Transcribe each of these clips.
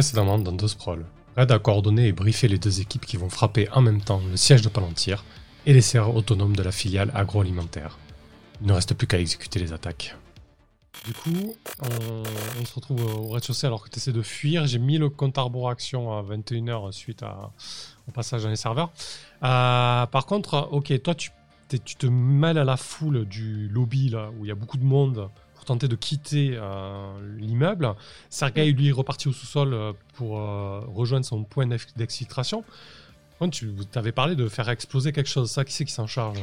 Précédemment dans deux Sprawl, Red a coordonné et briefé les deux équipes qui vont frapper en même temps le siège de Palantir et les serres autonomes de la filiale agroalimentaire. Il ne reste plus qu'à exécuter les attaques. Du coup, on, se retrouve au rez-de-chaussée alors que tu essaies de fuir. J'ai mis le compte à rebours action à 21h suite au passage dans les serveurs. Euh, par contre, ok, toi tu, tu te mêles à la foule du lobby là où il y a beaucoup de monde de quitter euh, l'immeuble. Sergei, lui, est reparti au sous-sol euh, pour rejoindre son point d'exfiltration. Tu avais parlé de faire exploser quelque chose. Ça, qui c'est qui s'en charge?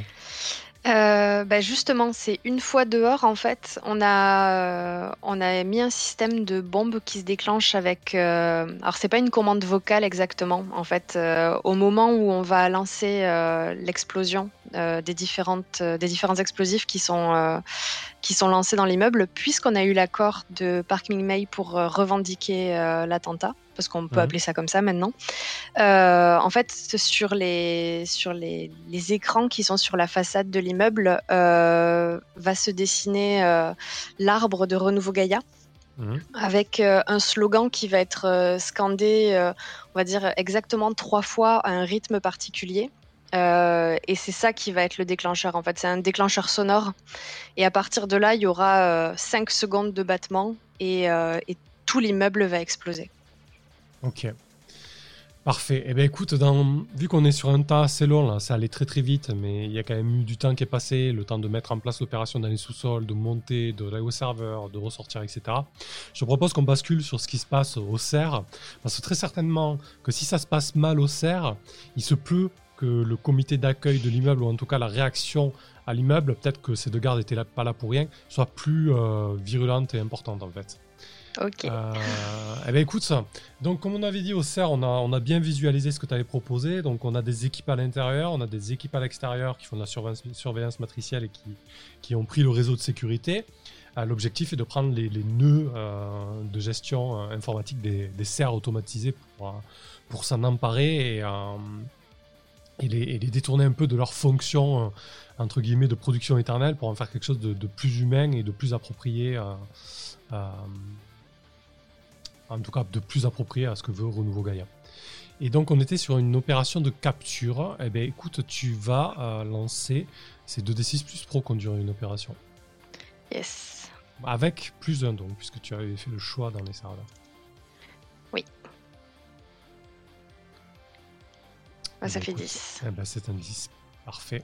Euh, bah, justement, c'est une fois dehors, en fait, on a, euh, on a mis un système de bombe qui se déclenche avec. Euh, alors, c'est pas une commande vocale exactement. En fait, au moment où on va lancer l'explosion des différentes, des différents explosifs qui sont qui sont lancés dans l'immeuble, puisqu'on a eu l'accord de Park Ming-mei pour revendiquer l'attentat parce qu'on peut mhm. appeler ça comme ça maintenant. Euh, en fait, sur les, sur les, les, écrans qui sont sur la façade de l'immeuble, euh, va se dessiner euh, l'arbre de Renouveau Gaïa. Mhm. Avec un slogan qui va être scandé, on va dire exactement trois fois à un rythme particulier. Et c'est ça qui va être le déclencheur. En fait, c'est un déclencheur sonore. Et à partir de là, il y aura 5 secondes de battement et, et tout l'immeuble va exploser. Ok. Parfait. Eh bien, écoute, vu qu'on est sur un tas assez long, ça allait très très vite, mais il y a quand même eu du temps qui est passé, le temps de mettre en place l'opération dans les sous-sols, de monter, de aller au serveur, de ressortir, etc. Je propose qu'on bascule sur ce qui se passe au CER, parce que très certainement que si ça se passe mal au CER, il se peut que le comité d'accueil de l'immeuble, ou en tout cas la réaction à l'immeuble, peut-être que ces deux gardes n'étaient pas là pour rien, soit plus euh, virulente et importante en fait. Ok. Euh, eh ben écoute, donc comme on avait dit au CER, on a, on a bien visualisé ce que tu avais proposé. Donc on a des équipes à l'intérieur, on a des équipes à l'extérieur qui font de la surveillance, surveillance matricielle et qui, qui, ont pris le réseau de sécurité. Euh, l'objectif est de prendre les, les nœuds euh, de gestion informatique des, des serres automatisés pour, pour s'en emparer et, et, les, et, les, détourner un peu de leur fonction entre guillemets de production éternelle pour en faire quelque chose de, de plus humain et de plus approprié en tout cas de plus approprié à ce que veut Renouveau Gaïa. Et donc on était sur une opération de capture. Eh bien écoute, tu vas euh, lancer ces 2d6 plus pro conduire une opération. Yes. Avec plus d'un donc, puisque tu avais fait le choix dans les serveurs. Ah, ça fait 10. Eh ben, c'est un 10. Parfait.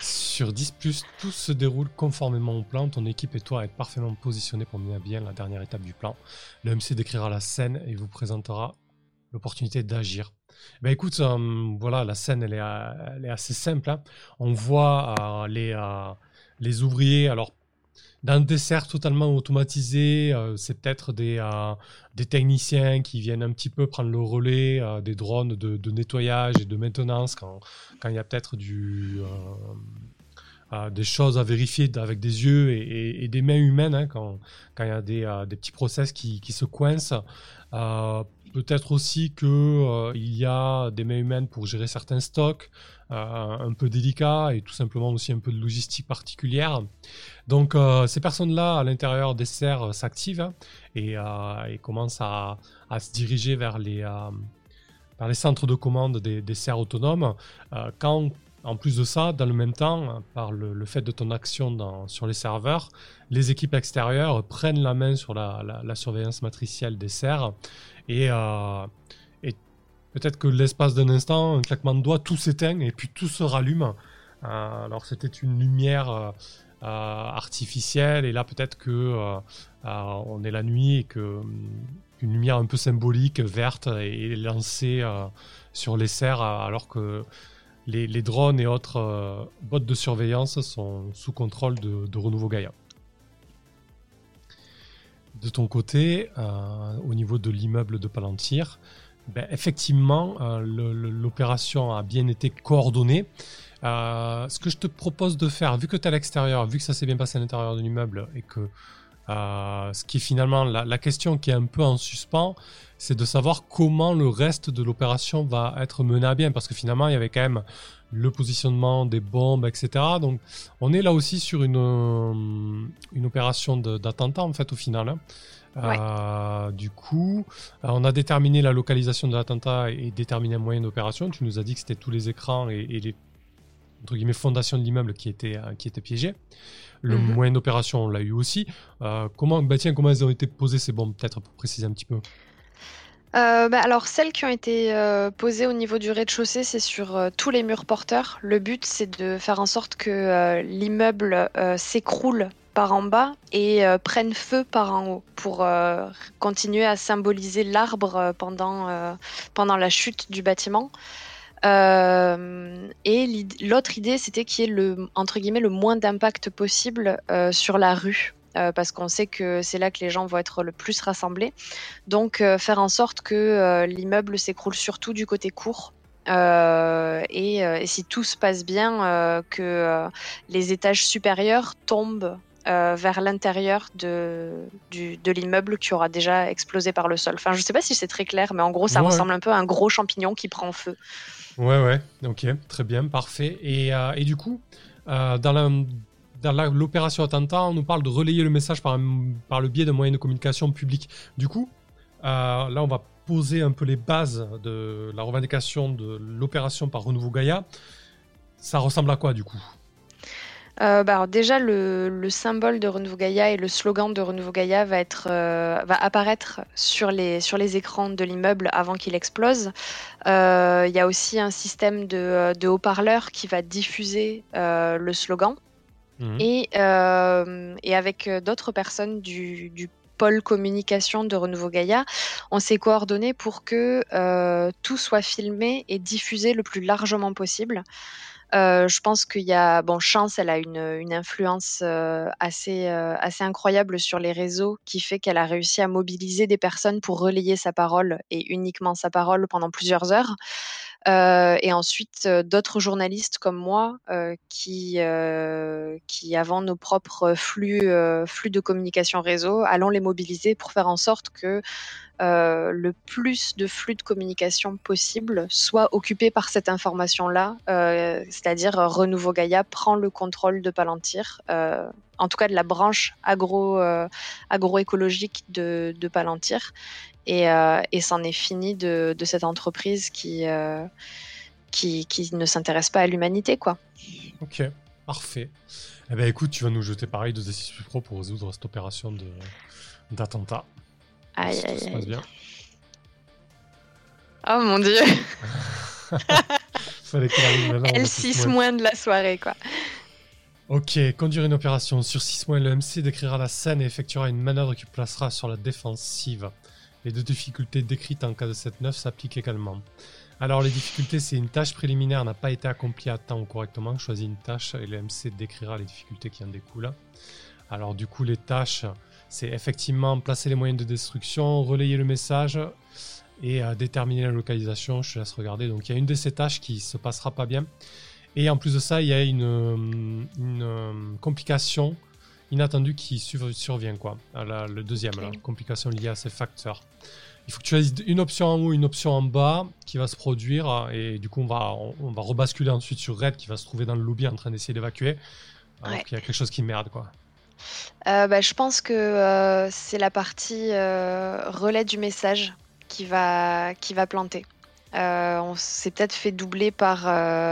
Sur 10 plus, tout se déroule conformément au plan. Ton équipe et toi êtes parfaitement positionnés pour mener à bien la dernière étape du plan. Le MC décrira la scène et vous présentera l'opportunité d'agir. Ben écoute, euh, voilà, la scène elle est, elle est assez simple. Hein. On voit euh, les, euh, les ouvriers, alors dans un dessert totalement automatisé, euh, c'est peut-être des, euh, des techniciens qui viennent un petit peu prendre le relais euh, des drones de, nettoyage et de maintenance quand, quand il y a peut-être des choses à vérifier avec des yeux et, des mains humaines, hein, quand, quand il y a des, des petits process qui, qui se coincent. Peut-être aussi qu'il il y a des mains humaines pour gérer certains stocks, un peu délicats et tout simplement aussi un peu de logistique particulière. Donc euh, ces personnes-là, à l'intérieur des serres, euh, s'activent hein, et, euh, commencent à, se diriger vers les, centres de commande des serres autonomes. quand, en plus de ça, dans le même temps, par le, fait de ton action sur les serveurs, les équipes extérieures prennent la main sur la, surveillance matricielle des serres et, et peut-être que l'espace d'un instant, un claquement de doigts, tout s'éteint et puis tout se rallume. alors c'était une lumière euh, artificielle. Et là, peut-être que euh, euh, on est la nuit et que une lumière un peu symbolique, verte, est lancée sur les serres alors que les, drones et autres bots de surveillance sont sous contrôle de, Renouveau Gaïa. De ton côté, au niveau de l'immeuble de Palantir, ben, effectivement, l'opération a bien été coordonnée. Euh, ce que je te propose de faire, vu que tu es à l'extérieur, vu que ça s'est bien passé à l'intérieur de l'immeuble et que euh, ce qui est finalement la, question qui est un peu en suspens, c'est de savoir comment le reste de l'opération va être mené à bien, parce que finalement il y avait quand même le positionnement des bombes, etc. Donc on est là aussi sur une, une opération d'attentat en fait au final. Hein. du coup, on a déterminé la localisation de l'attentat et déterminé un moyen d'opération. Tu nous as dit que c'était tous les écrans et, les entre guillemets, fondations de l'immeuble qui étaient, qui étaient piégées. Le mhm. moyen d'opération, on l'a eu aussi. comment, bah tiens, comment elles ont été posées ces bombes Peut-être pour préciser un petit peu? Euh, bah, alors, celles qui ont été euh, posées au niveau du rez-de-chaussée, c'est sur euh, tous les murs porteurs. Le but, c'est de faire en sorte que l'immeuble s'écroule par en bas et prenne feu par en haut pour continuer à symboliser l'arbre pendant, pendant la chute du bâtiment. et l'autre idée, c'était qu'il y ait le, entre guillemets, le moins d'impact possible sur la rue. Euh, parce qu'on sait que c'est là que les gens vont être le plus rassemblés. Donc euh, faire en sorte que euh, l'immeuble s'écroule surtout du côté court. Et, si tout se passe bien, que les étages supérieurs tombent vers l'intérieur de, de l'immeuble qui aura déjà explosé par le sol. Enfin, je ne sais pas si c'est très clair, mais en gros, ça ressemble un peu à un gros champignon qui prend feu. Ouais, ouais, ok, très bien, parfait. Et, et du coup, dans la l'opération attentat, on nous parle de relayer le message par, le biais de moyens de communication publics. Du coup, euh, là, on va poser un peu les bases de la revendication de l'opération par Renouveau Gaïa. Ça ressemble à quoi, du coup? Euh, bah, déjà, le, symbole de Renouveau Gaïa et le slogan de Renouveau Gaïa va, euh, apparaître sur les, écrans de l'immeuble avant qu'il explose. Il y a aussi un système de haut-parleurs qui va diffuser le slogan. Mhm. Et, euh, et, avec euh, d'autres personnes du, pôle communication de Renouveau Gaïa, on s'est coordonné pour que euh, tout soit filmé et diffusé le plus largement possible. Je pense qu'il y a, bon, Chance, elle a une, influence assez incroyable sur les réseaux qui fait qu'elle a réussi à mobiliser des personnes pour relayer sa parole et uniquement sa parole pendant plusieurs heures. Et ensuite, d'autres journalistes comme moi qui, qui avons nos propres flux, flux de communication réseau, allons les mobiliser pour faire en sorte que euh, le plus de flux de communication possible soit occupé par cette information-là, euh, c'est-à-dire euh, Renouveau Gaïa prend le contrôle de Palantir, en tout cas de la branche agro, agroécologique de, de, Palantir, et, et c'en est fini de, de, cette entreprise qui, qui, qui ne s'intéresse pas à l'humanité, quoi. Ok, parfait. Eh ben écoute, tu vas nous jeter pareil de D6 Pro pour résoudre cette opération d'attentat. Aïe, aïe, aïe. bien. Oh mon dieu. L6 moins de la soirée, quoi. Ok, conduire une opération. Sur 6 mois, le MC décrira la scène et effectuera une manœuvre qui placera sur la défensive. Les deux difficultés décrites en cas de 7-9 s'appliquent également. Alors les difficultés, c'est une tâche préliminaire n'a pas été accomplie à temps ou correctement. Choisis une tâche et le MC décrira les difficultés qui en découlent. Alors du coup, les tâches, c'est effectivement placer les moyens de destruction, relayer le message et euh, déterminer la localisation. Je te laisse regarder. Donc il y a une de ces tâches qui se passera pas bien. Et en plus de ça, il y a une, euh, euh, complication inattendue qui survient. Quoi. le deuxième, la complication liée à ces facteurs. Il faut que tu choisisses une option en haut, une option en bas qui va se produire. Et du coup, on va, on, va rebasculer ensuite sur Red qui va se trouver dans le lobby en train d'essayer d'évacuer. Alors qu'il y a quelque chose qui merde. quoi. Euh, bah, je pense que euh, c'est la partie euh, relais du message qui va, qui va planter. on s'est peut-être fait doubler par,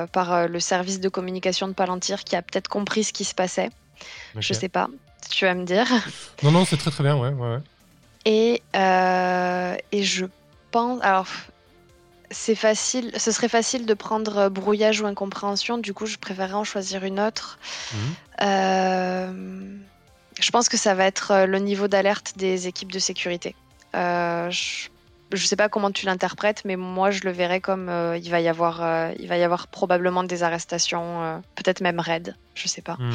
par le service de communication de Palantir qui a peut-être compris ce qui se passait. Je sais pas, tu vas me dire. Non, non, c'est très très bien, ouais. ouais, Et, et je pense. Alors, c'est facile, ce serait facile de prendre brouillage ou incompréhension, du coup, je préférerais en choisir une autre. Mhm. Je pense que ça va être euh, le niveau d'alerte des équipes de sécurité. Euh, je ne sais pas comment tu l'interprètes, mais moi je le verrais comme euh, il va y avoir, il va y avoir probablement des arrestations, peut-être même raids, je sais pas. Hmm.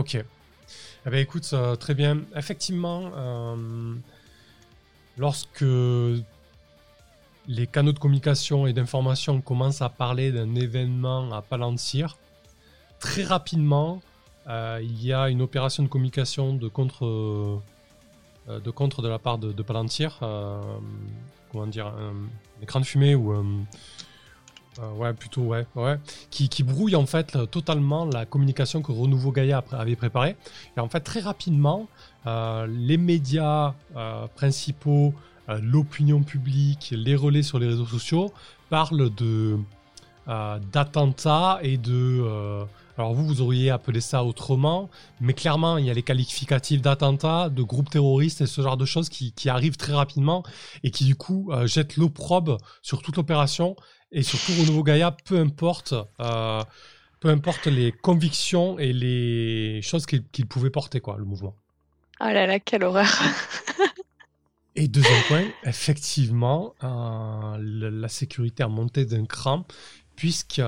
Ok. Eh ben, écoute, très bien. Effectivement, lorsque les canaux de communication et d'information commencent à parler d'un événement à Palantir, très rapidement, euh, il y a une opération de communication de contre, euh, de, contre de la part de, Palantir. Euh, comment dire Un écran de fumée ou ouais, plutôt, ouais. ouais. Qui, qui, brouille en fait totalement la communication que Renouveau Gaïa avait préparée. Et en fait, très rapidement, les médias principaux, l'opinion publique, les relais sur les réseaux sociaux parlent d'attentats et de alors vous, vous auriez appelé ça autrement, mais clairement, il y a les qualificatifs d'attentats, de groupes terroristes et ce genre de choses qui, arrivent très rapidement et qui du coup euh, jettent l'opprobre sur toute l'opération et surtout au Nouveau Gaïa, peu importe, euh, peu importe les convictions et les choses qu'il pouvait porter, quoi, le mouvement. Oh là là, quelle horreur Et deuxième point, effectivement, euh, la sécurité a monté d'un cran, puisque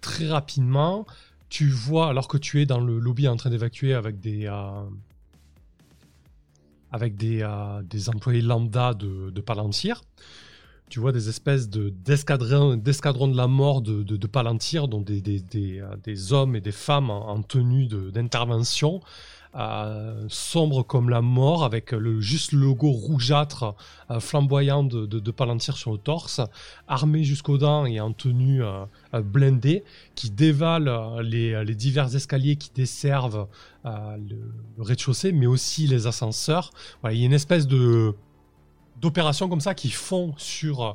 très rapidement, tu vois, alors que tu es dans le lobby en train d'évacuer avec des, euh, avec des, euh, des, employés lambda de, de, Palantir, tu vois des espèces d'escadrons de, la mort de, de, Palantir, dont des, des, des, euh, hommes et des femmes en tenue d'intervention, euh, sombre comme la mort, avec le, juste logo rougeâtre euh, flamboyant de, de, Palantir sur le torse, armé jusqu'aux dents et en tenue euh, blindée, qui dévale les, les, divers escaliers qui desservent le, rez-de-chaussée, mais aussi les ascenseurs. Il y a une espèce de d'opérations comme ça qui font sur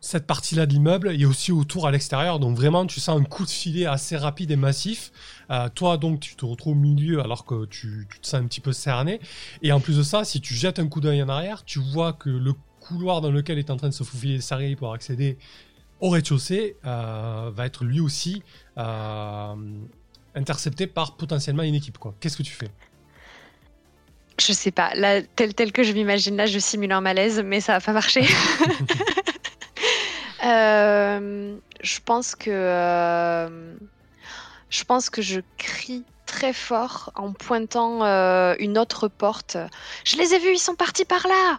cette partie-là de l'immeuble et aussi autour à l'extérieur. Donc vraiment, tu sens un coup de filet assez rapide et massif. Euh, toi, donc, tu te retrouves au milieu alors que tu, te sens un petit peu cerné. Et en plus de ça, si tu jettes un coup d'œil en arrière, tu vois que le couloir dans lequel est en train de se faufiler Sarri pour accéder au rez-de-chaussée euh, va être lui aussi euh, intercepté par potentiellement une équipe. Qu'est-ce que tu fais? Je sais pas, là, tel, tel que je m'imagine là, je simule un malaise, mais ça va pas marcher. Euh, je pense que euh, je pense que je crie très fort en pointant euh, une autre porte. Je les ai vus, ils sont partis par là.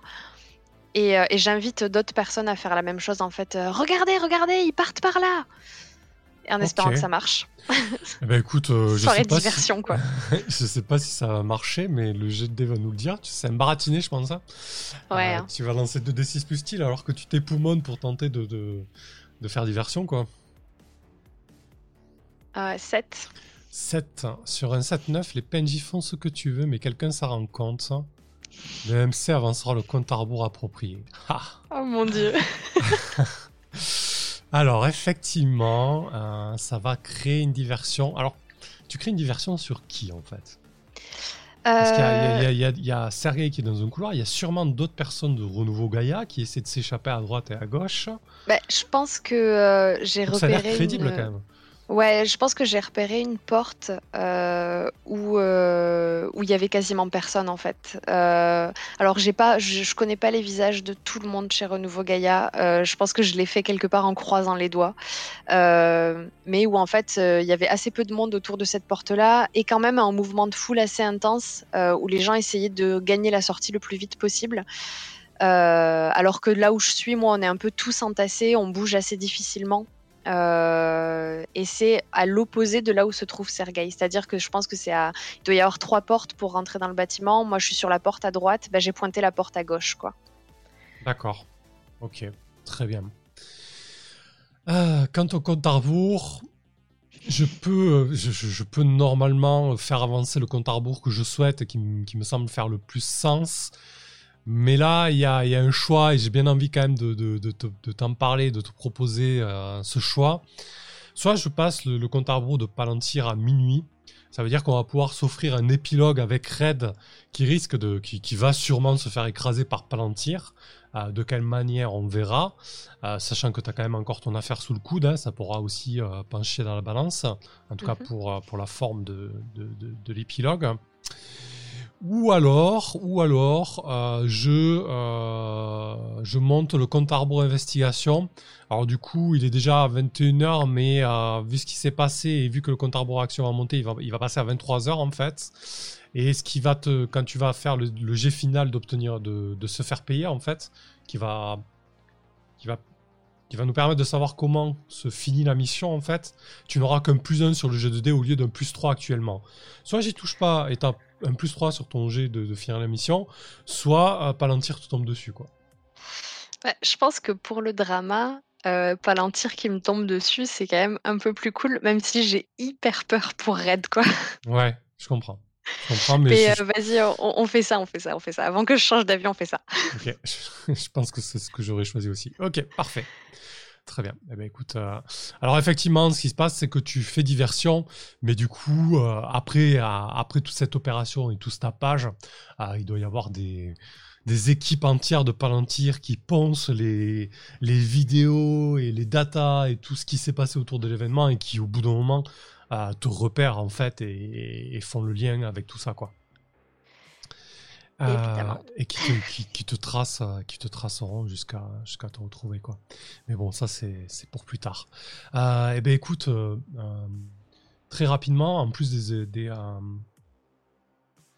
Et, et j'invite d'autres personnes à faire la même chose en fait. regardez, regardez, ils partent par là en espérant que ça marche. Eh ben écoute, euh, je sais pas diversion si... quoi. je sais pas si ça va marcher, mais le jet de dé va nous le dire. C'est un baratiné, je pense. Hein. Ouais. Euh, hein. Tu vas lancer 2d6 plus style alors que tu t'époumones pour tenter de, de, faire diversion quoi. 7. 7. Sur un 7-9, les PNJ font ce que tu veux, mais quelqu'un s'en rend compte. Le MC avancera le compte à rebours approprié. Oh mon dieu Alors, effectivement, euh, ça va créer une diversion. Alors, tu crées une diversion sur qui, en fait? Parce qu'il y, y, a Sergei qui est dans un couloir, il y a sûrement d'autres personnes de Renouveau Gaïa qui essaient de s'échapper à droite et à gauche. Bah, je pense que euh, j'ai repéré. Ça a l'air crédible, quand même. Ouais, je pense que j'ai repéré une porte euh, où euh, où il y avait quasiment personne en fait. Euh, alors j'ai pas, je, je, connais pas les visages de tout le monde chez Renouveau Gaïa. je pense que je l'ai fait quelque part en croisant les doigts, mais où en fait il y avait assez peu de monde autour de cette porte-là et quand même un mouvement de foule assez intense où les gens essayaient de gagner la sortie le plus vite possible. alors que là où je suis, moi, on est un peu tous entassés, on bouge assez difficilement. Euh, et c'est à l'opposé de là où se trouve Sergei. C'est-à-dire que je pense que c'est. Il doit y avoir trois portes pour rentrer dans le bâtiment. Moi, je suis sur la porte à droite. Bah, j'ai pointé la porte à gauche, quoi. D'accord. Ok. Très bien. Euh, quant au compte à je peux, je, peux normalement faire avancer le compte à que je souhaite qui, qui me semble faire le plus sens. Mais là, il y a, un choix et j'ai bien envie quand même de, t'en parler, de te proposer euh, ce choix. Soit je passe le, compte à rebours de Palantir à minuit. Ça veut dire qu'on va pouvoir s'offrir un épilogue avec Red qui risque de, qui, va sûrement se faire écraser par Palantir. Euh, de quelle manière on verra, euh, sachant que tu as quand même encore ton affaire sous le coude, hein, ça pourra aussi pencher dans la balance, en tout cas mhm. pour, pour la forme de, de l'épilogue. Ou alors, ou alors, euh, je, euh, je monte le compte arbre investigation. Alors du coup, il est déjà à 21h, mais euh, vu ce qui s'est passé et vu que le compte arbre action va monter, il va, il va passer à 23h en fait. Et ce qui va te, quand tu vas faire le, le jet final d'obtenir, de, de, se faire payer en fait, qui va, qui va qui va nous permettre de savoir comment se finit la mission en fait, tu n'auras qu'un plus 1 sur le jet de dés au lieu d'un plus 3 actuellement. Soit j'y touche pas et t'as un plus 3 sur ton jet de, finir la mission, soit à Palantir te tombe dessus quoi. je pense que pour le drama, Palantir qui me tombe dessus, c'est quand même un peu plus cool, même si j'ai hyper peur pour Red, quoi. Ouais, je comprends. Mais. vas-y, on, fait ça, on fait ça, on fait ça. Avant que je change d'avion, on fait ça. Ok, je pense que c'est ce que j'aurais choisi aussi. Ok, parfait. Très bien. Eh ben, écoute, euh, alors effectivement, ce qui se passe, c'est que tu fais diversion, mais du coup, euh, après, après toute cette opération et tout ce tapage, euh, il doit y avoir des, des équipes entières de Palantir qui poncent les, les vidéos et les datas et tout ce qui s'est passé autour de l'événement et qui, au bout d'un moment, te repèrent en fait et, et, font le lien avec tout ça, quoi. Euh, et qui te, qui, qui te trace, euh, qui te traceront jusqu'à jusqu'à te retrouver quoi. Mais bon, ça c'est pour plus tard. Euh, et eh ben écoute, euh, très rapidement, en plus des des,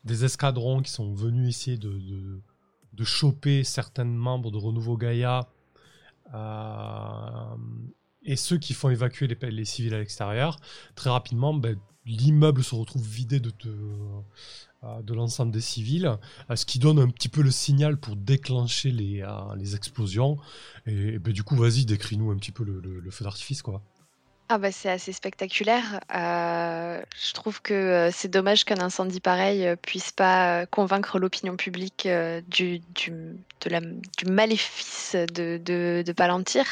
des escadrons qui sont venus essayer de, de, de choper certains membres de Renouveau Gaïa et ceux qui font évacuer les, civils à l'extérieur, très rapidement, ben, l'immeuble se retrouve vidé de, euh, l'ensemble des civils, euh, ce qui donne un petit peu le signal pour déclencher les, euh, explosions. Et, ben, du coup, vas-y, décris-nous un petit peu le, feu d'artifice, quoi. Ah bah c'est assez spectaculaire. je trouve que c'est dommage qu'un incendie pareil puisse pas convaincre l'opinion publique du, du, maléfice de, de, Palantir.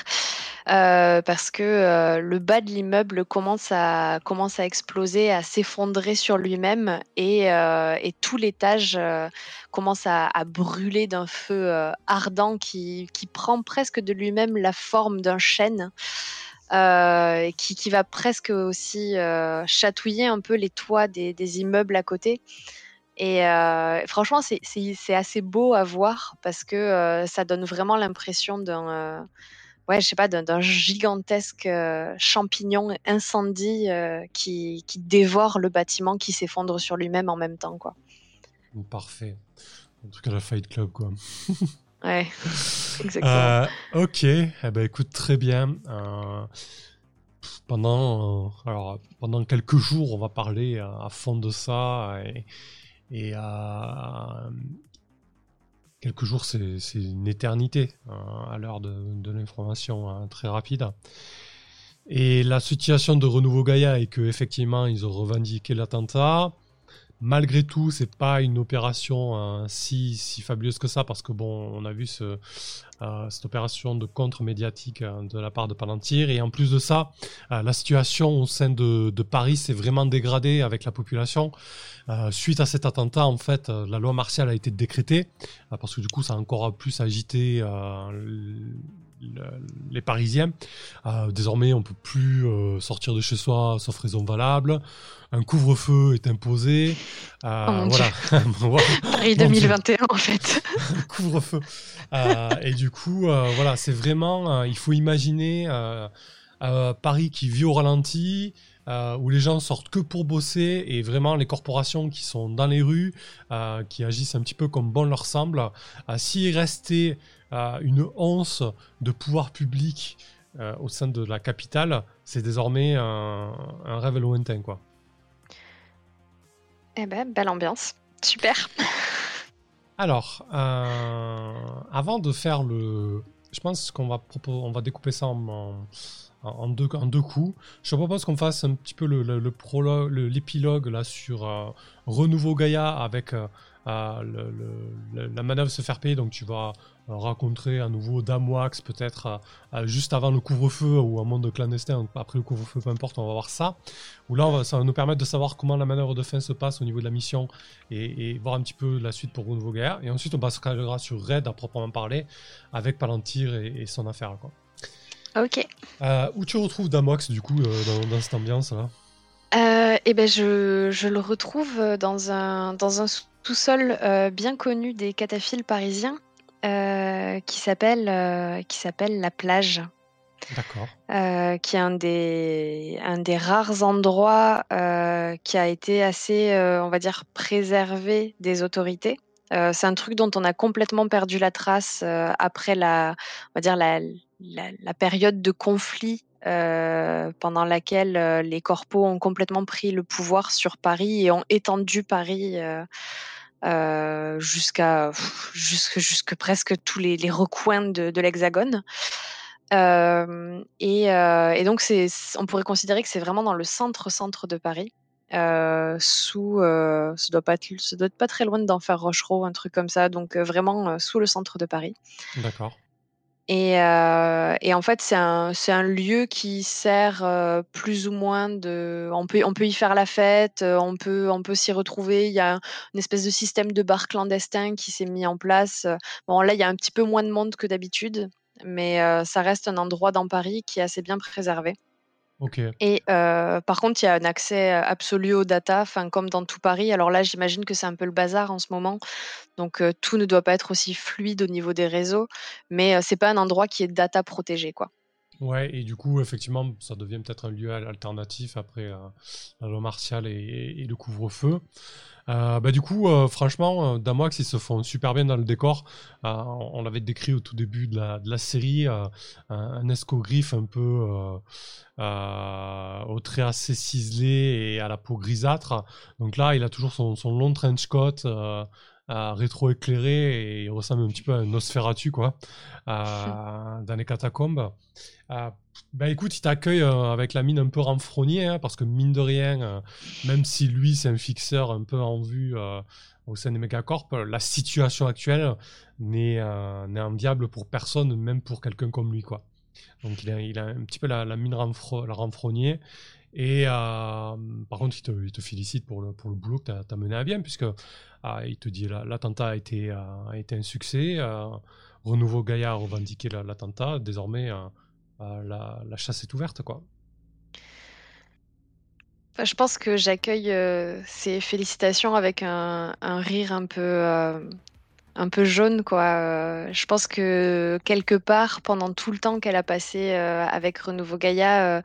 Euh, parce que euh, le bas de l'immeuble commence à, commence à exploser, à s'effondrer sur lui-même et, euh, et, tout l'étage commence à, à brûler d'un feu ardent qui, qui, prend presque de lui-même la forme d'un chêne. Qui, qui, va presque aussi chatouiller un peu les toits des, immeubles à côté. Et franchement, c'est assez beau à voir parce que ça donne vraiment l'impression d'un ouais, je sais pas, d'un gigantesque euh, champignon incendie euh, qui, dévore le bâtiment qui s'effondre sur lui-même en même temps, quoi. Parfait. En tout cas, la Fight Club, quoi. ouais, exactement. Euh, ok, eh ben, écoute, très bien. pendant, alors, pendant quelques jours, on va parler à, fond de ça et, et quelques jours, c'est une éternité à l'heure de, l'information hein, très rapide. Et la situation de Renouveau Gaïa est que effectivement ils ont revendiqué l'attentat. Malgré tout, c'est pas une opération hein, si, si fabuleuse que ça parce que bon, on a vu euh, cette opération de contre médiatique euh, de la part de Palantir et en plus de ça, euh, la situation au sein de, de Paris s'est vraiment dégradée avec la population. suite à cet attentat, en fait, la loi martiale a été décrétée parce que du coup, ça a encore plus agité les Parisiens. Euh, désormais, on peut plus euh, sortir de chez soi sauf raison valable. Un couvre-feu est imposé. Euh, voilà. Paris 2021 en fait. couvre-feu. et du coup, voilà, c'est vraiment. il faut imaginer Paris qui vit au ralenti. où les gens sortent que pour bosser et vraiment les corporations qui sont dans les rues, qui agissent un petit peu comme bon leur semble, s'il une once de pouvoir public euh, au sein de la capitale, c'est désormais un, rêve lointain, quoi. Eh ben, belle ambiance. Super. Alors, euh, avant de faire le... Je pense qu'on va, on va découper ça en, en, deux, en deux coups. Je propose qu'on fasse un petit peu le, le, prologue, l'épilogue là sur euh, Renouveau Gaïa avec la manœuvre se faire payer. Donc tu vas euh, rencontrer à nouveau Damwax peut-être euh, euh, juste avant le couvre-feu ou un monde clandestin, après le couvre-feu, peu importe, on va voir ça. Ou là, ça va nous permettre de savoir comment la manœuvre de fin se passe au niveau de la mission et, voir un petit peu la suite pour Renouveau Guerre. Et ensuite, on passera sur Red à proprement parler avec Palantir et, son affaire. Quoi. Ok. où tu retrouves Damwax du coup dans, cette ambiance là eh ben je, je, le retrouve dans un, dans un sous-sol bien connu des cataphiles parisiens euh, qui s'appelle euh, qui s'appelle la plage. D'accord. Euh, qui est un des, un des rares endroits qui a été assez, on va dire, préservé des autorités. c'est un truc dont on a complètement perdu la trace après la, on va dire la, la, la période de conflit pendant laquelle les corpos ont complètement pris le pouvoir sur Paris et ont étendu Paris euh, jusqu'à jusque, jusque presque tous les, recoins de, l'Hexagone. et, donc, on pourrait considérer que c'est vraiment dans le centre-centre de Paris. sous, ça doit pas être, doit être pas très loin d'Enfer Rochereau, un truc comme ça, donc vraiment sous le centre de Paris. D'accord. Et, euh, et, en fait, c'est un, un, lieu qui sert euh, plus ou moins de. On peut, on peut y faire la fête, euh, on peut, on peut s'y retrouver. Il y a une espèce de système de bar clandestin qui s'est mis en place. Bon, là, il y a un petit peu moins de monde que d'habitude, mais ça reste un endroit dans Paris qui est assez bien préservé. Et par contre, il y a un accès absolu aux data, comme dans tout Paris. Alors là, j'imagine que c'est un peu le bazar en ce moment. Donc tout ne doit pas être aussi fluide au niveau des réseaux, mais c'est pas un endroit qui est data protégé, quoi. Ouais, et du coup, effectivement, ça devient peut-être un lieu alternatif après la loi martiale et le couvre-feu. Euh, bah, du coup, euh, franchement, euh, Damox, ils se font super bien dans le décor. on l'avait décrit au tout début de la, série, un, escogriffe un peu au trait assez ciselé et à la peau grisâtre. Donc là, il a toujours son, long trench coat. Rétro-éclairé et il ressemble un petit peu à un Nosferatu quoi, dans les catacombes. Bah écoute, il t'accueille euh, avec la mine un peu renfrognée, hein, parce que mine de rien, euh, même si lui c'est un fixeur un peu en vue euh, au sein des mégacorps, la situation actuelle n'est enviable pour personne, même pour quelqu'un comme lui. quoi. Donc il a, il a un petit peu la, mine renfro, la renfrognée. Et par contre, il te, félicite pour le, pour le boulot que tu as, mené à bien, puisque il te dit l'attentat a été, a été un succès. Renouveau Gaïa a revendiqué l'attentat. Désormais, bah, la, chasse est ouverte, quoi. je pense que j'accueille euh, ces félicitations avec un, rire un peu, euh, un peu jaune, quoi. Euh, je pense que quelque part, pendant tout le temps qu'elle a passé avec Renouveau Gaïa,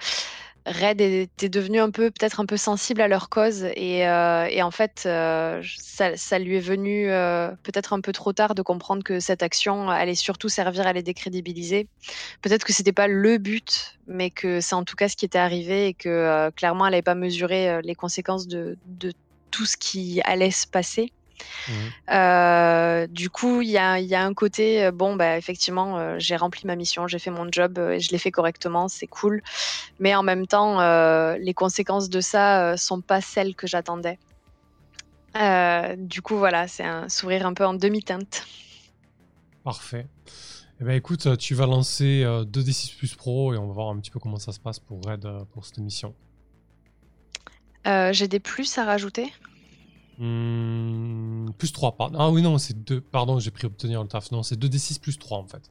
Red était devenu un peu, peut-être un peu sensible à leur cause et, euh, en fait, euh, ça, lui est venu euh, peut-être un peu trop tard de comprendre que cette action allait surtout servir à les décrédibiliser. Peut-être que c'était pas le but, mais que c'est en tout cas ce qui était arrivé et que clairement elle n'avait pas mesuré les conséquences de, de, tout ce qui allait se passer. Mmh. Euh, du coup, il y a, un côté, euh, bon, bah, effectivement, euh, j'ai rempli ma mission, j'ai fait mon job, et je l'ai fait correctement, c'est cool. Mais en même temps, les conséquences de ça sont pas celles que j'attendais. du coup, voilà, c'est un sourire un peu en demi-teinte. Parfait. Eh ben, écoute, tu vas lancer 2D6 Plus Pro et on va voir un petit peu comment ça se passe pour Red pour cette émission. j'ai des plus à rajouter Hmm, plus 3, pardon. Ah oui, non, c'est 2. Pardon, j'ai pris obtenir le taf. Non, c'est 2d6 plus 3 en fait.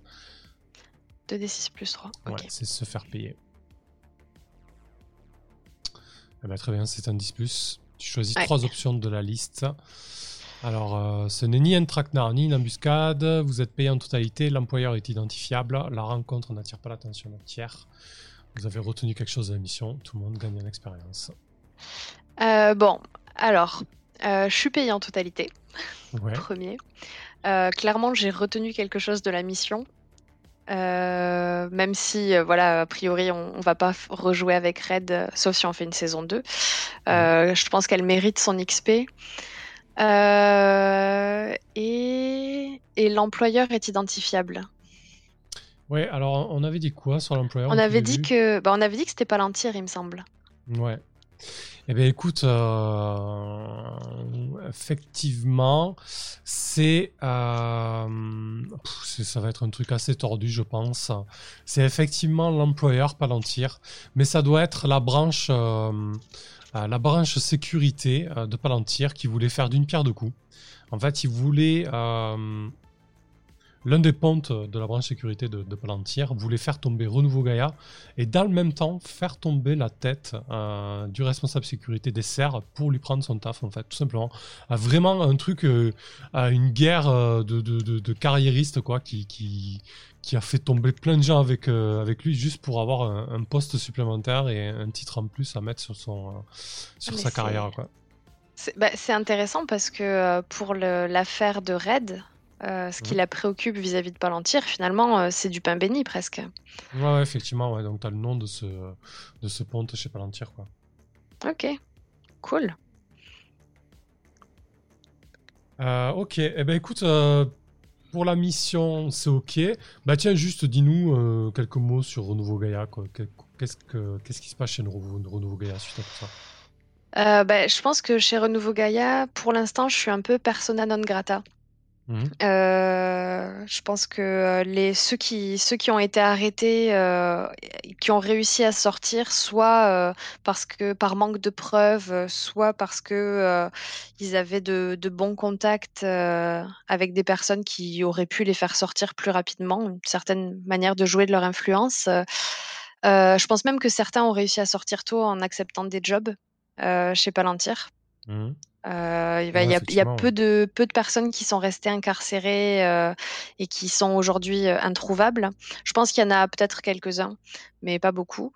2d6 plus 3. Ouais, c'est se faire payer. Eh ben, très bien, c'est un 10 plus. Tu choisis trois options de la liste. Alors, euh, ce n'est ni un traquenard ni une embuscade. Vous êtes payé en totalité. L'employeur est identifiable. La rencontre n'attire pas l'attention d'un tiers. Vous avez retenu quelque chose de la mission. Tout le monde gagne en expérience. Euh, bon, alors, euh, je suis payée en totalité. Premier. Euh, clairement, j'ai retenu quelque chose de la mission. Euh, même si, voilà, a priori, on, ne va pas rejouer avec Red, sauf si on fait une saison 2. Je pense qu'elle mérite son XP. et, et l'employeur est identifiable. Ouais, alors on avait dit quoi sur l'employeur On avait dit que, bah, on avait dit que c'était pas l'entier, il me semble. Ouais. Eh bien, écoute, euh, effectivement, c'est, euh, ça va être un truc assez tordu, je pense. C'est effectivement l'employeur Palantir, mais ça doit être la branche, euh, la branche sécurité de Palantir qui voulait faire d'une pierre deux coups. En fait, il voulait l'un des pontes de la branche sécurité de, Palantir voulait faire tomber Renouveau Gaïa et dans le même temps faire tomber la tête euh, du responsable sécurité des serres pour lui prendre son taf en fait tout simplement vraiment un truc euh, une guerre euh, de, carriéristes quoi qui, qui, a fait tomber plein de gens avec, avec lui juste pour avoir un, poste supplémentaire et un titre en plus à mettre sur, son, sur sa carrière quoi. Bah, c'est intéressant parce que pour l'affaire de Red, euh, ce qui la préoccupe vis-à-vis de Palantir, finalement, euh, c'est du pain béni presque. Ouais, effectivement, ouais. donc tu as le nom de ce, de ce ponte chez Palantir. Quoi. Ok, cool. Euh, ok, eh ben écoute, pour la mission, c'est ok. Bah tiens, juste dis-nous quelques mots sur Renouveau Gaia. Qu'est-ce, que, qu'est-ce qui se passe chez Renouveau, Gaia suite à tout ça? Euh, bah, Je pense que chez Renouveau Gaia, pour l'instant, je suis un peu persona non grata. Mmh. Euh, je pense que euh, les, ceux, qui, ceux qui ont été arrêtés, euh, qui ont réussi à sortir, soit parce que par manque de preuves, soit parce que ils avaient de, de bons contacts avec des personnes qui auraient pu les faire sortir plus rapidement, une certaine manière de jouer de leur influence. je pense même que certains ont réussi à sortir tôt en acceptant des jobs chez Palantir. Mmh. Euh, il, y a, peu, de, peu de personnes qui sont restées incarcérées euh, et qui sont aujourd'hui euh, introuvables. Je pense qu'il y en a peut-être quelques-uns, mais pas beaucoup.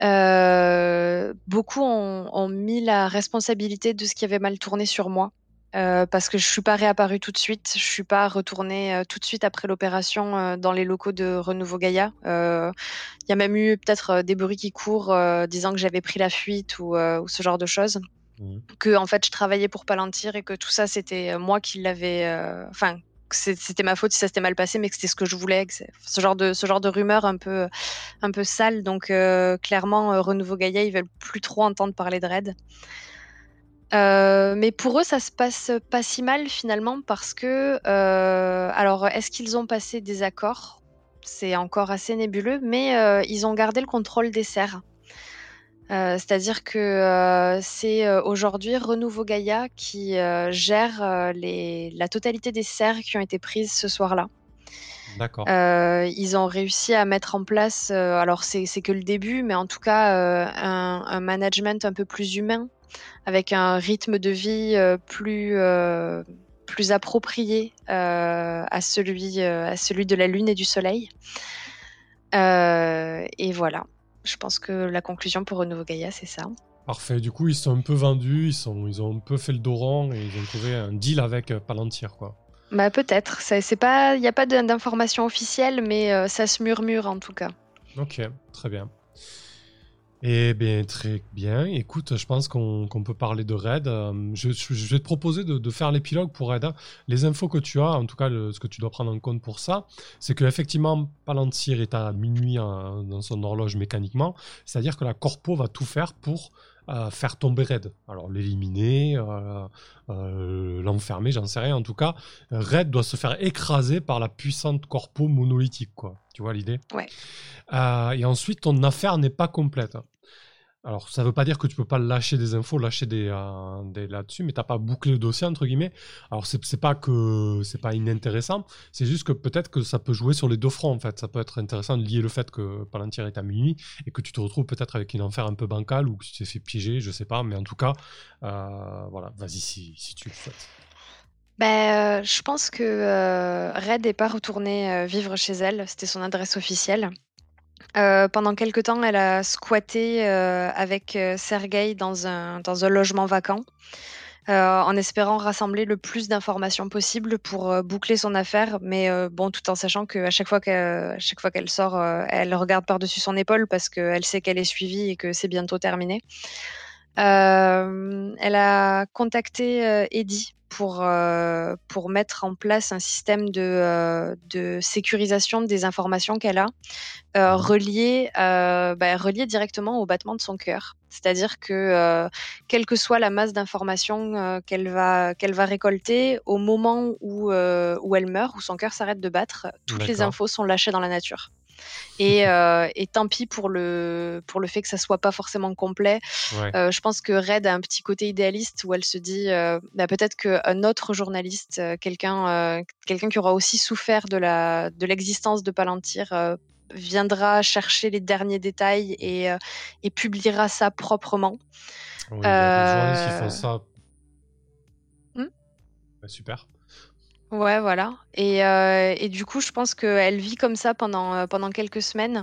beaucoup ont, mis la responsabilité de ce qui avait mal tourné sur moi. parce que je suis pas réapparue tout de suite, je suis pas retournée tout de suite après l'opération dans les locaux de Renouveau Gaïa. Il y a même eu peut-être des bruits qui courent disant que j'avais pris la fuite ou, ou ce genre de choses. Mmh. que en fait je travaillais pour Palantir et que tout ça c'était euh, moi qui l'avais euh, enfin c'était ma faute si ça s'était mal passé mais que c'était ce que je voulais ce genre de ce genre de rumeur un peu un peu sale donc euh, clairement Renouveau Gaïa ils veulent plus trop entendre parler de Red mais pour eux, ça se passe pas si mal finalement parce que, alors, est-ce qu'ils ont passé des accords? C'est encore assez nébuleux, mais ils ont gardé le contrôle des serres. Euh, c'est-à-dire que euh, c'est euh, aujourd'hui Renouveau Gaïa qui gère la totalité des serres qui ont été prises ce soir-là. D'accord. ils ont réussi à mettre en place, alors c'est que le début, mais en tout cas un, management un peu plus humain, avec un rythme de vie plus, plus approprié à, celui, à celui de la Lune et du Soleil. et voilà. Je pense que la conclusion pour Renouveau Gaïa, c'est ça. Parfait. Du coup, ils sont un peu vendus, ils, sont, ils ont un peu fait le doran et ils ont trouvé un deal avec euh, Palantir, quoi. Bah peut-être. C'est pas, il n'y a pas d'informations officielles, mais euh, ça se murmure en tout cas. Ok, très bien. Eh bien, très bien. Écoute, je pense qu'on peut parler de Red. Euh, je, vais te proposer de, faire l'épilogue pour Red. Les infos que tu as, en tout cas, ce que tu dois prendre en compte pour ça, c'est qu'effectivement, Palantir est à minuit dans son horloge mécaniquement. C'est-à-dire que la Corpo va tout faire pour euh, faire tomber Red. Alors, l'éliminer, euh, l'enfermer, j'en sais rien. En tout cas, Red doit se faire écraser par la puissante Corpo monolithique, quoi. Tu vois l'idée? Ouais. Euh, et ensuite, ton affaire n'est pas complète. Alors, ça ne veut pas dire que tu peux pas lâcher des infos, lâcher des, euh, là-dessus, mais tu n'as pas bouclé le dossier, entre guillemets. Alors, c'est, n'est pas que c'est pas inintéressant, c'est juste que peut-être que ça peut jouer sur les deux fronts, en fait. Ça peut être intéressant de lier le fait que Palantir est à minuit et que tu te retrouves peut-être avec une affaire un peu bancale ou que tu t'es fait piéger, je sais pas, mais en tout cas, euh, voilà, vas-y si, tu le souhaites. Ben, je pense que euh, Red n'est pas retournée vivre chez elle. C'était son adresse officielle. Pendant quelque temps, elle a squatté avec Sergei dans un, dans un logement vacant, en espérant rassembler le plus d'informations possible pour boucler son affaire. Mais bon, tout en sachant qu'à chaque fois qu'elle sort, elle regarde par-dessus son épaule parce qu'elle sait qu'elle est suivie et que c'est bientôt terminé. elle a contacté Eddie pour, euh, pour mettre en place un système de, euh, de sécurisation des informations qu'elle a, euh, mmh relié, bah, relié directement au battement de son cœur. C'est-à-dire que quelle que soit la masse d'informations qu'elle va, qu'elle va récolter, au moment où, où elle meurt, où son cœur s'arrête de battre, toutes les infos sont lâchées dans la nature. Euh, et, tant pis pour le, pour le fait que ça soit pas forcément complet. Euh, je pense que Red a un petit côté idéaliste où elle se dit euh, bah, peut-être qu'un autre journaliste, quelqu'un quelqu'un qui aura aussi souffert de la de l'existence de Palantir, viendra chercher les derniers détails et, et publiera ça proprement. Oui, journalistes font ça. Hmm? Bah, super. Ouais, voilà. Et, euh, et du coup, je pense qu'elle vit comme ça pendant, euh, pendant quelques semaines,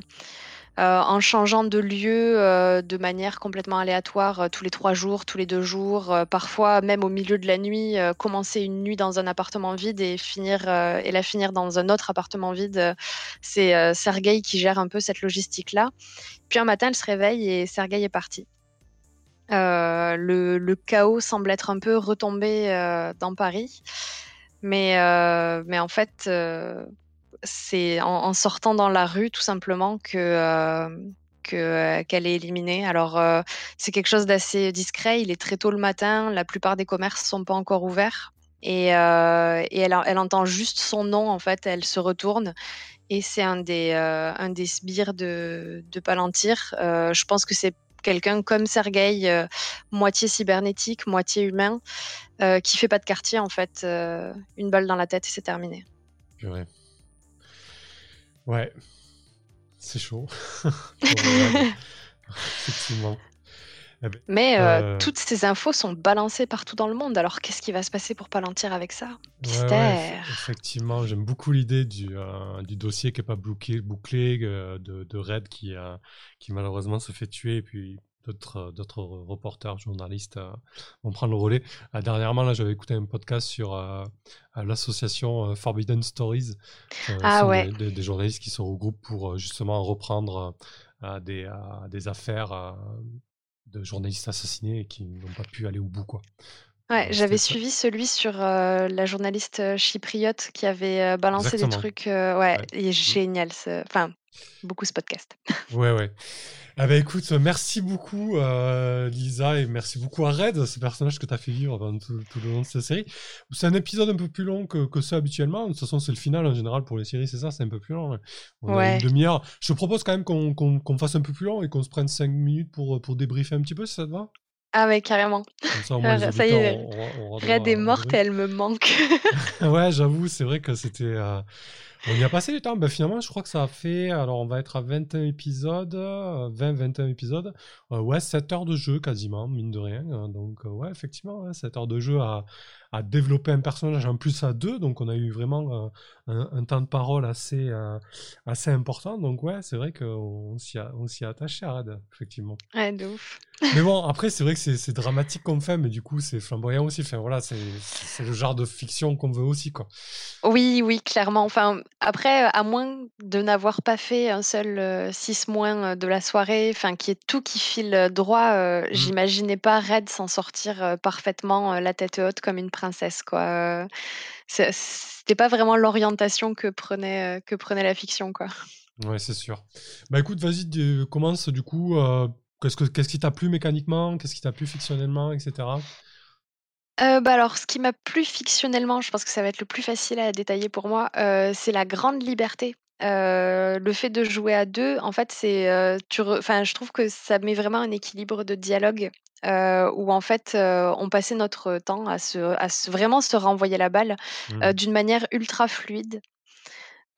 euh, en changeant de lieu de manière complètement aléatoire, tous les trois jours, tous les deux jours, parfois même au milieu de la nuit, commencer une nuit dans un appartement vide et finir et la finir dans un autre appartement vide. C'est Sergei qui gère un peu cette logistique-là. Puis un matin, elle se réveille et Sergei est parti. le, le chaos semble être un peu retombé dans Paris. Mais, mais en fait, c'est en, sortant dans la rue, tout simplement, que qu'elle est éliminée. Alors, c'est quelque chose d'assez discret. Il est très tôt le matin. La plupart des commerces sont pas encore ouverts. Et, et elle, entend juste son nom, en fait. Elle se retourne. Et c'est un, des un des sbires de, de Palantir. je pense que c'est quelqu'un comme Sergei, euh, moitié cybernétique, moitié humain, euh, qui fait pas de quartier en fait. Euh, une balle dans la tête et c'est terminé. Ouais. Ouais. C'est chaud. Effectivement. Eh ben, Mais euh, euh, toutes ces infos sont balancées partout dans le monde. Alors qu'est-ce qui va se passer pour Palantir avec ça? Mystère. effectivement, j'aime beaucoup l'idée du, euh, du, dossier qui n'est pas bouclé, bouclé de, de, Red qui, qui malheureusement se fait tuer et puis d'autres d'autres reporters, journalistes vont prendre le relais. dernièrement, là, j'avais écouté un podcast sur l'association Forbidden Stories. ah ouais. Des, des, journalistes qui se regroupent pour justement reprendre des, des affaires de journalistes assassinés et qui n'ont pas pu aller au bout. Quoi. Ouais, j'avais suivi celui sur euh, la journaliste euh, chypriote qui avait euh, balancé des trucs. ouais, il est mmh. génial. Enfin, beaucoup ce podcast. Ouais, ouais. Ah bah écoute, merci beaucoup euh, Lisa et merci beaucoup à Red, ce personnage que tu as fait vivre pendant tout, le long de cette série. C'est un épisode un peu plus long que, que ça habituellement. De toute façon, c'est le final en général pour les séries, c'est ça, c'est un peu plus long. On a une demi-heure. Je te propose quand même qu'on fasse un peu plus long et qu'on se prenne 5 minutes pour, pour débriefer un petit peu, si ça te va? Ah ouais, carrément. ça, y est, Red est morte et elle me manque. ouais, j'avoue, c'est vrai que c'était... Euh, on y a passé du temps. Ben, finalement, je crois que ça a fait. Alors, on va être à 21 épisodes, 20-21 euh, épisodes. Euh, ouais, 7 heures de jeu quasiment, mine de rien. Hein. Donc, ouais, effectivement, 7 heures de jeu à, à, développer un personnage en plus à deux. Donc, on a eu vraiment un, temps de parole assez, assez important. Donc, ouais, c'est vrai qu'on s'y a, on s'y a attaché à Red, effectivement. Ouais, de ouf. Mais bon, après, c'est vrai que c'est dramatique comme fait, mais du coup, c'est flamboyant aussi. Enfin, voilà, c'est le genre de fiction qu'on veut aussi, quoi. Oui, oui, clairement. Enfin, après, à moins de n'avoir pas fait un seul 6 moins de la soirée, enfin, qui est tout qui file droit, mmh. j'imaginais pas Red s'en sortir parfaitement la tête haute comme une princesse, quoi. C'était pas vraiment l'orientation que prenait, que prenait la fiction, quoi. Ouais, c'est sûr. Bah écoute, vas-y, commence du coup. Qu'est-ce, que, qu'est-ce qui t'a plu mécaniquement? Qu'est-ce qui t'a plu fictionnellement, etc. Euh, bah, alors, ce qui m'a plu fictionnellement, je pense que ça va être le plus facile à détailler pour moi, euh, c'est la grande liberté. Euh, le fait de jouer à deux, en fait, c'est, enfin, je trouve que ça met vraiment un équilibre de dialogue, où en fait, on passait notre temps à se à se vraiment se renvoyer la balle, mmh. d'une manière ultra fluide.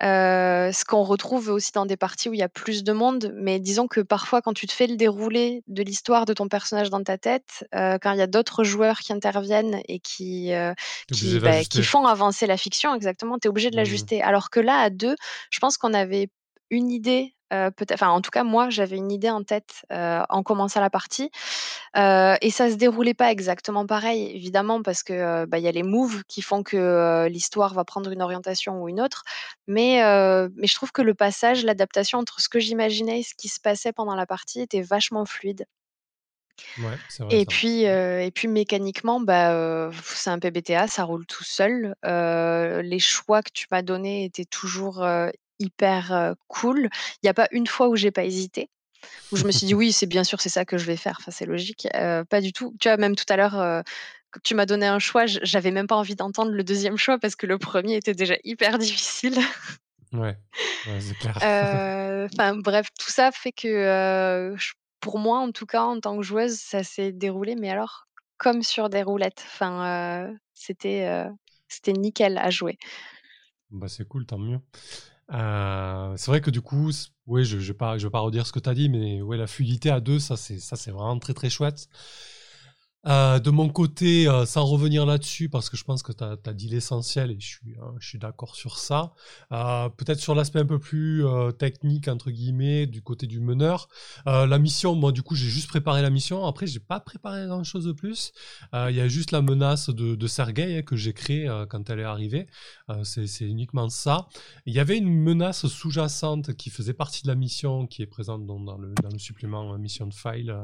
Euh, ce qu'on retrouve aussi dans des parties où il y a plus de monde, mais disons que parfois quand tu te fais le déroulé de l'histoire de ton personnage dans ta tête, euh, quand il y a d'autres joueurs qui interviennent et qui, euh, qui, bah, qui, font avancer la fiction, exactement, tu es obligé de mmh l'ajuster. Alors que là, à deux, je pense qu'on avait une idée peut-être, enfin en tout cas moi j'avais une idée en tête en commençant la partie et ça se déroulait pas exactement pareil évidemment parce que bah, il y a les moves qui font que l'histoire va prendre une orientation ou une autre, mais mais je trouve que le passage, l'adaptation entre ce que j'imaginais et ce qui se passait pendant la partie était vachement fluide. Ouais, vrai, et puis et puis mécaniquement, bah, c'est un PBTA, ça roule tout seul. les choix que tu m'as donnés étaient toujours hyper cool. Il n'y a pas une fois où j'ai pas hésité, où je me suis dit oui, c'est bien sûr, c'est ça que je vais faire. Enfin, c'est logique. pas du tout. Tu vois, même tout à l'heure, tu m'as donné un choix, j'avais même pas envie d'entendre le deuxième choix parce que le premier était déjà hyper difficile. Ouais, c'est clair. Enfin, bref, tout ça fait que pour moi, en tout cas, en tant que joueuse, ça s'est déroulé, mais alors comme sur des roulettes. Enfin, c'était c'était nickel à jouer. Bah, c'est cool, tant mieux. Euh, c'est vrai que du coup, oui, je ne je vais pas redire ce que tu as dit, mais ouais, la fluidité à deux, ça c'est vraiment très très chouette. Euh, de mon côté, euh, sans revenir là-dessus, parce que je pense que tu as, dit l'essentiel et je suis, euh, suis d'accord sur ça. Peut-être sur l'aspect un peu plus technique, entre guillemets, du côté du meneur. la mission, moi, du coup, j'ai juste préparé la mission. Après, j'ai pas préparé grand-chose de plus. Il y a juste la menace de, de Sergei hein, que j'ai créée quand elle est arrivée. C'est uniquement ça. Il y avait une menace sous-jacente qui faisait partie de la mission, qui est présente dans, le, dans le supplément mission file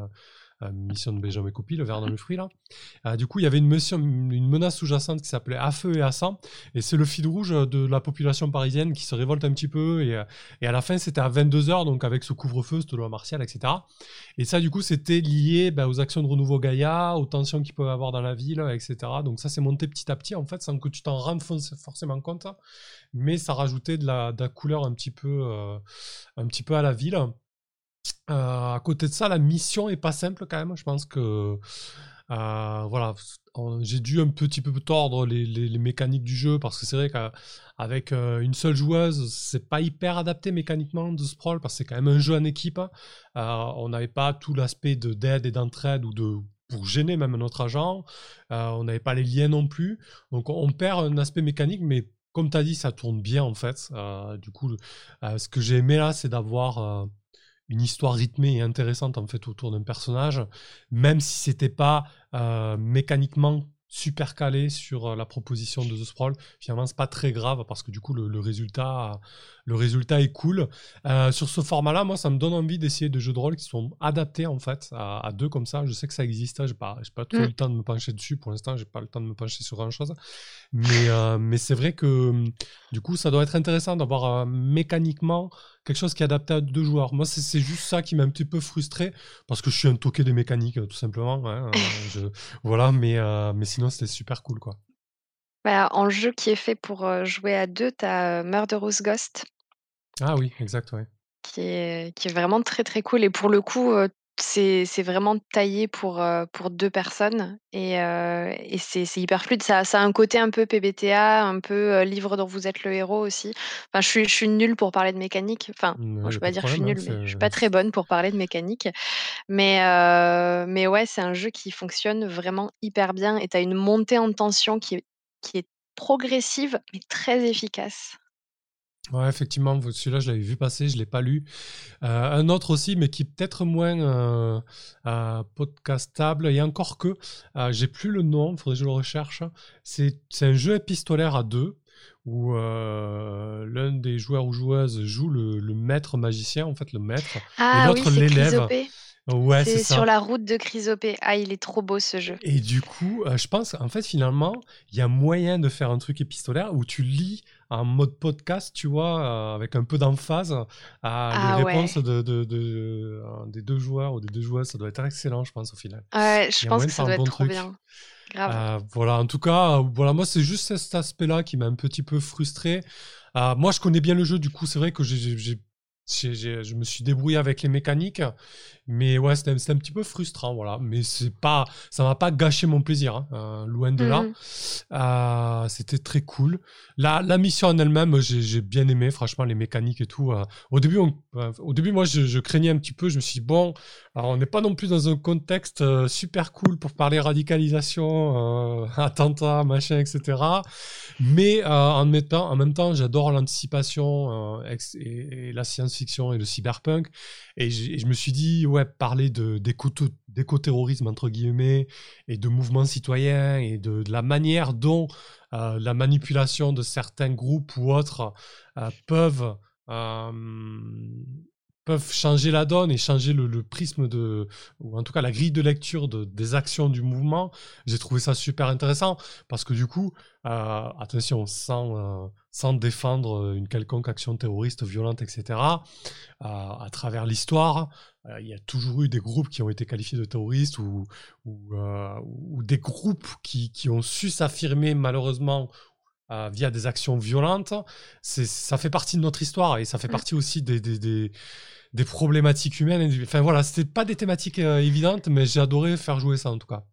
mission de Benjamin Copy, le verre dans le fruit là. du coup, il y avait une, mission, une menace sous-jacente qui s'appelait à feu et à sang, et c'est le fil rouge de la population parisienne qui se révolte un petit peu, et, et à la fin c'était à 22h, donc avec ce couvre-feu, cette loi martiale, etc. Et ça, du coup, c'était lié bah, aux actions de renouveau Gaïa, aux tensions qu'il peut y avoir dans la ville, etc. Donc ça, c'est monté petit à petit, en fait, sans que tu t'en rendes forcément compte, mais ça rajoutait de la, couleur un petit peu, euh, un petit peu à la ville. Euh, à côté de ça, la mission est pas simple quand même. Je pense que euh, voilà, j'ai dû un petit peu tordre les, mécaniques du jeu parce que c'est vrai qu'avec une seule joueuse, c'est pas hyper adapté mécaniquement de Sprawl parce que c'est quand même un jeu en équipe. on n'avait pas tout l'aspect de d'aide et d'entraide ou de pour gêner même notre agent. on n'avait pas les liens non plus. Donc on perd un aspect mécanique, mais comme tu as dit, ça tourne bien en fait. Euh, du coup, euh, ce que j'ai aimé là, c'est d'avoir euh, une histoire rythmée et intéressante en fait autour d'un personnage, même si c'était pas mécaniquement super calé sur euh, la proposition de The Sprawl. Finalement, c'est pas très grave parce que du coup, le, résultat, le résultat est cool. Euh, sur ce format-là, moi, ça me donne envie d'essayer de jeux de rôle qui sont adaptés en fait à, deux comme ça. Je sais que ça existe, hein, j'ai pas, pas trop mm. le temps de me pencher dessus. Pour l'instant, j'ai pas le temps de me pencher sur grand-chose. Mais, euh, mais c'est vrai que du coup, ça doit être intéressant d'avoir mécaniquement quelque chose qui est adapté à deux joueurs. Moi, c'est juste ça qui m'a un petit peu frustré parce que je suis un toqué des mécaniques, tout simplement. Hein, euh, voilà, mais, mais sinon, c'était super cool, quoi. Bah, en jeu qui est fait pour jouer à deux, tu as Murderous Ghost. Ah oui, exact, ouais. Qui est, qui est vraiment très très cool. Et pour le coup, c'est vraiment taillé pour, euh, pour deux personnes et et c'est hyper fluide. Ça ça a un côté un peu PBTA, un peu, livre dont vous êtes le héros aussi. Enfin, je suis je suis nulle pour parler de mécanique. Enfin, je ne vais pas dire que je suis nulle, mais je suis pas très bonne pour parler de mécanique. Mais mais ouais, c'est un jeu qui fonctionne vraiment hyper bien et tu as une montée en tension qui est qui est progressive, mais très efficace. Ouais, effectivement, celui-là, je l'avais vu passer, je ne l'ai pas lu. Euh, un autre aussi, mais qui est peut-être moins euh, euh, podcastable, et encore que, j'ai plus le nom, il faudrait que je le recherche. C'est un jeu épistolaire à deux, où l'un des joueurs ou joueuses joue le, maître magicien, en fait, le maître, et Ah oui, l'autre l'élève. Ouais, c'est sur la route de Chrysopée. Ah, il est trop beau ce jeu. Et du coup, je pense, en fait, finalement, il y a moyen de faire un truc épistolaire où tu lis en mode podcast, tu vois, euh, avec un peu d'emphase, à ah les réponses de, de, euh, des deux joueurs ou des deux joueuses. Ça doit être excellent, je pense, au final. Ouais, je pense que ça doit être trop bien. Grave. Euh, voilà, en tout cas, voilà, moi, c'est juste cet aspect-là qui m'a un petit peu frustré. moi, je connais bien le jeu, du coup, c'est vrai que j'ai je me suis débrouillé avec les mécaniques, mais ouais, c'était un petit peu frustrant, voilà. Mais c'est pas, ça m'a pas gâché mon plaisir, hein, euh, loin de là. Mmh. Euh, c'était très cool. La, la mission en elle-même, j'ai bien aimé, franchement, les mécaniques et tout. Euh. au début, au début, moi, je, craignais un petit peu. Je me suis dit, bon, alors on n'est pas non plus dans un contexte super cool pour parler radicalisation, attentat, machin, etc. Mais en, mettant, en même temps, j'adore l'anticipation et, et la science fiction et le cyberpunk. Et, je me suis dit, ouais, parler d'éco-terrorisme, entre guillemets, et de mouvements citoyens, et de, la manière dont euh, la manipulation de certains groupes ou autres euh, peuvent, euh, peuvent changer la donne et changer le, prisme de, ou en tout cas la grille de lecture de, des actions du mouvement, j'ai trouvé ça super intéressant parce que du coup, attention, sans sans défendre une quelconque action terroriste violente, etc. à travers l'histoire, euh, il y a toujours eu des groupes qui ont été qualifiés de terroristes ou, ou, euh, des groupes qui, qui ont su s'affirmer malheureusement euh, via des actions violentes. Ça fait partie de notre histoire et ça fait mmh. partie aussi des, des, des, des problématiques humaines. Enfin voilà, c'était pas des thématiques évidentes, mais j'ai adoré faire jouer ça en tout cas.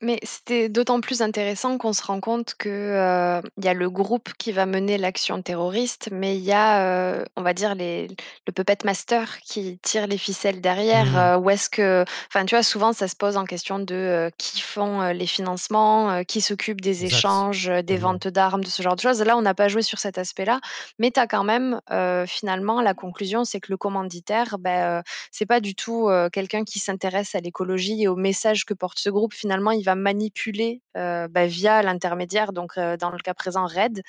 Mais c'était d'autant plus intéressant qu'on se rend compte que, euh, il y a le groupe qui va mener l'action terroriste, mais il y a, euh, on va dire les le puppet master qui tire les ficelles derrière, mmh. euh, où est-ce que enfin, tu vois, souvent ça se pose en question de, qui font, les financements, qui s'occupe des échanges, des ventes d'armes, de ce genre de choses. Là, on n'a pas joué sur cet aspect-là, mais tu as quand même, finalement la conclusion, c'est que le commanditaire, ben, c'est pas du tout, quelqu'un qui s'intéresse à l'écologie et au message que porte ce groupe. Finalement, il va manipuler bah, via l'intermédiaire, donc dans le cas présent Red,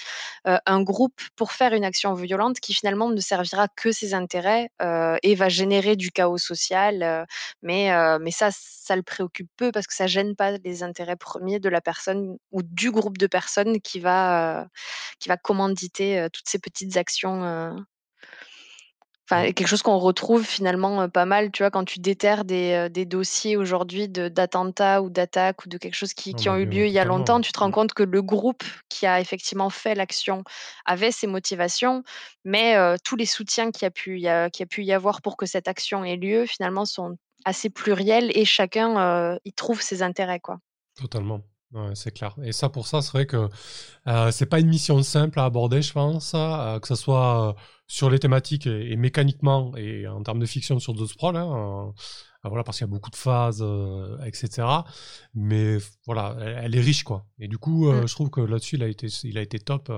un groupe pour faire une action violente qui finalement ne servira que ses intérêts et va générer du chaos social. mais, mais ça, ça le préoccupe peu parce que ça gêne pas les intérêts premiers de la personne ou du groupe de personnes qui va, qui va commanditer toutes ces petites actions Enfin, quelque chose qu'on retrouve finalement pas mal, tu vois, quand tu déterres des, des dossiers aujourd'hui d'attentats ou d'attaques ou de quelque chose qui, qui ont eu lieu il y a longtemps, tu te rends compte que le groupe qui a effectivement fait l'action avait ses motivations, mais tous les soutiens qu'il y, a pu y, a, a pu y avoir pour que cette action ait lieu, finalement, sont assez pluriels et chacun y trouve ses intérêts, quoi. Totalement. Ouais, c'est clair. Et ça, pour ça, c'est vrai que euh, c'est pas une mission simple à aborder, je pense, que ce soit sur les thématiques et, mécaniquement et en termes de fiction sur d'autres Sprawl, hein, euh, voilà, parce qu'il y a beaucoup de phases, euh, etc. Mais voilà, elle, est riche, quoi. Et du coup, euh, mm. je trouve que là-dessus, il a été, il a été top,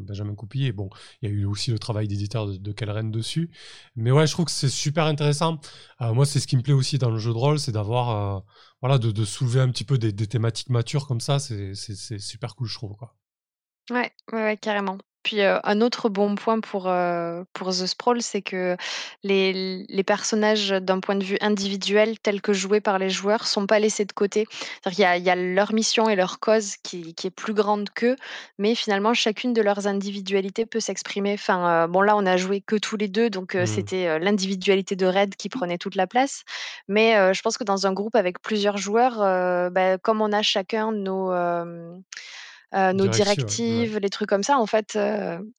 Benjamin Coupy. Et bon, il y a eu aussi le travail d'éditeur de, de dessus. Mais ouais, je trouve que c'est super intéressant. moi, c'est ce qui me plaît aussi dans le jeu de rôle, c'est d'avoir, voilà, de, soulever un petit peu des, thématiques matures comme ça. C'est super cool, je trouve, quoi. Ouais, carrément. Puis, un autre bon point pour, pour The Sprawl, c'est que les les personnages, d'un point de vue individuel, tels que joués par les joueurs, sont pas laissés de côté. Qu'il y a il y a leur mission et leur cause qui qui est plus grande qu'eux, mais finalement chacune de leurs individualités peut s'exprimer. Enfin, bon là, on a joué que tous les deux, donc mmh. c'était, l'individualité de Red qui prenait toute la place. Mais, je pense que dans un groupe avec plusieurs joueurs, bah, comme on a chacun nos, nos directives, les trucs comme ça, en fait,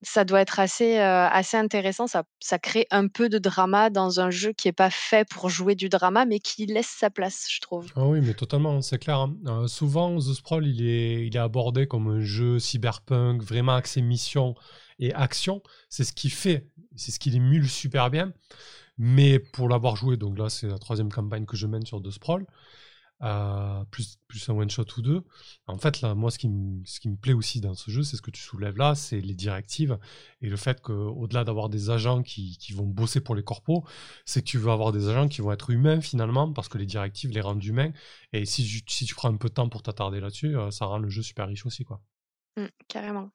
ça doit être assez, assez intéressant. Ça, ça crée un peu de drama dans un jeu qui n'est pas fait pour jouer du drama, mais qui laisse sa place, je trouve. Ah oui, mais totalement, c'est clair. Hein. souvent, The Sprawl, il est, il est abordé comme un jeu cyberpunk, vraiment axé mission et action. C'est ce qui fait, c'est ce qui l'émule super bien. Mais pour l'avoir joué, donc là, c'est la troisième campagne que je mène sur The Sprawl. Euh, plus, plus un one-shot ou deux. En fait, là, moi, ce qui, me, ce qui me plaît aussi dans ce jeu, c'est ce que tu soulèves là, c'est les directives et le fait qu'au-delà d'avoir des agents qui, qui, vont bosser pour les corpos, c'est que tu veux avoir des agents qui vont être humains finalement, parce que les directives les rendent humains. Et si, si tu prends un peu de temps pour t'attarder là-dessus, euh, ça rend le jeu super riche aussi. quoi. Mmh, carrément.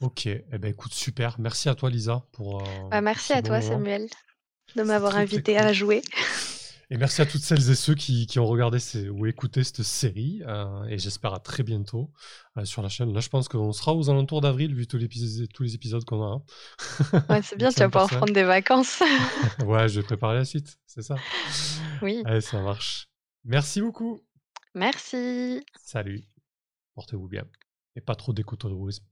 Ok, eh ben, écoute, super. Merci à toi, Lisa. Pour, euh, bah, merci à toi, Samuel, de m'avoir invité à jouer. Et merci à toutes celles et ceux qui, ont regardé ou écouté cette série. Euh, et j'espère à très bientôt euh, sur la chaîne. Là, je pense qu'on sera aux alentours d'avril, vu tous les, tous les épisodes qu'on a. Hein. Ouais, c'est bien, tu vas pouvoir prendre des vacances. ouais, je vais préparer la suite, c'est ça. Oui. Allez, ça marche. Merci beaucoup. Merci. Salut. Portez-vous bien. Et pas trop d'écotourisme.